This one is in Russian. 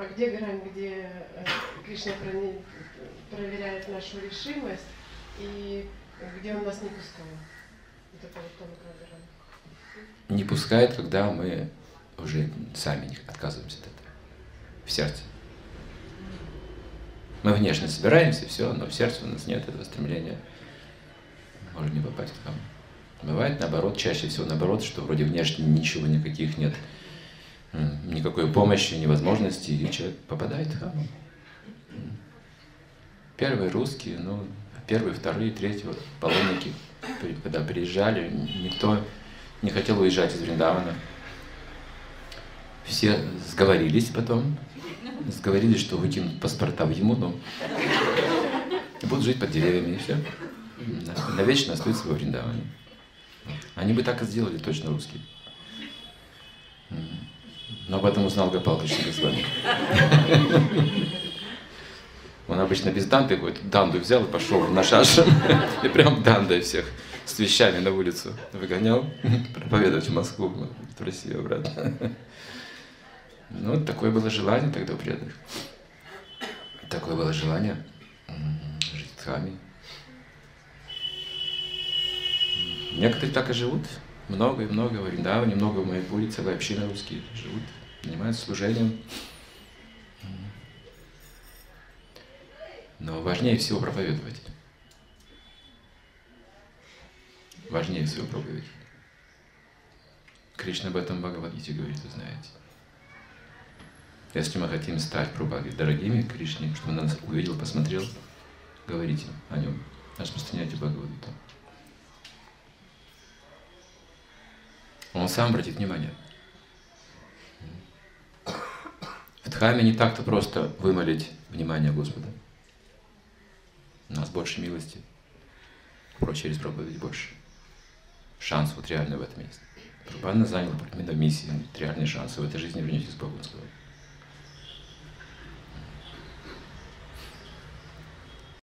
А где грань, где э, Кришна проверяет нашу решимость и где он нас не пускает? Вот это вот тонкая грань. Не пускает, когда мы уже сами отказываемся от этого. В сердце. Мы внешне собираемся, все, но в сердце у нас нет этого стремления. Можем не попасть к тому. Бывает наоборот, чаще всего наоборот, что вроде внешне ничего никаких нет, никакой помощи, невозможности, и человек попадает в хаму. М. Первые русские, ну, первые, вторые, третьи вот, паломники, когда приезжали, никто не хотел уезжать из Вриндавана. Все сговорились потом, сговорились, что выкинут паспорта в Емуну и будут жить под деревьями, и все. Навечно остаются во Вриндаване. Они бы так и сделали, точно русские. Но об этом узнал Гопал Кришна Госвами. Он обычно без данды ходит, данду взял и пошел на шашем. И прям дандой всех с вещами на улицу выгонял, проповедовать в Москву, в Россию обратно. Ну, такое было желание тогда у преданных. Такое было желание жить в храме. Некоторые так и живут. Много и много в Вриндаване, много в Майпуре, целая община русские живут, занимаются служением. Но важнее всего проповедовать. Важнее всего проповедь. Кришна об этом Бхагавадгите говорит, вы знаете. Если мы хотим стать Прабхупадой дорогими Кришне, чтобы он нас увидел, посмотрел, говорите о нем, распространяйте Бхагавадгиту. Он сам обратит внимание. В Дхаме не так-то просто вымолить внимание Господа. У нас больше милости, про через проповедь больше. Шанс вот реально в этом есть. Прабхупада занял именно миссию, реальный шанс. Вы в этой жизни вернетесь к Богу, он.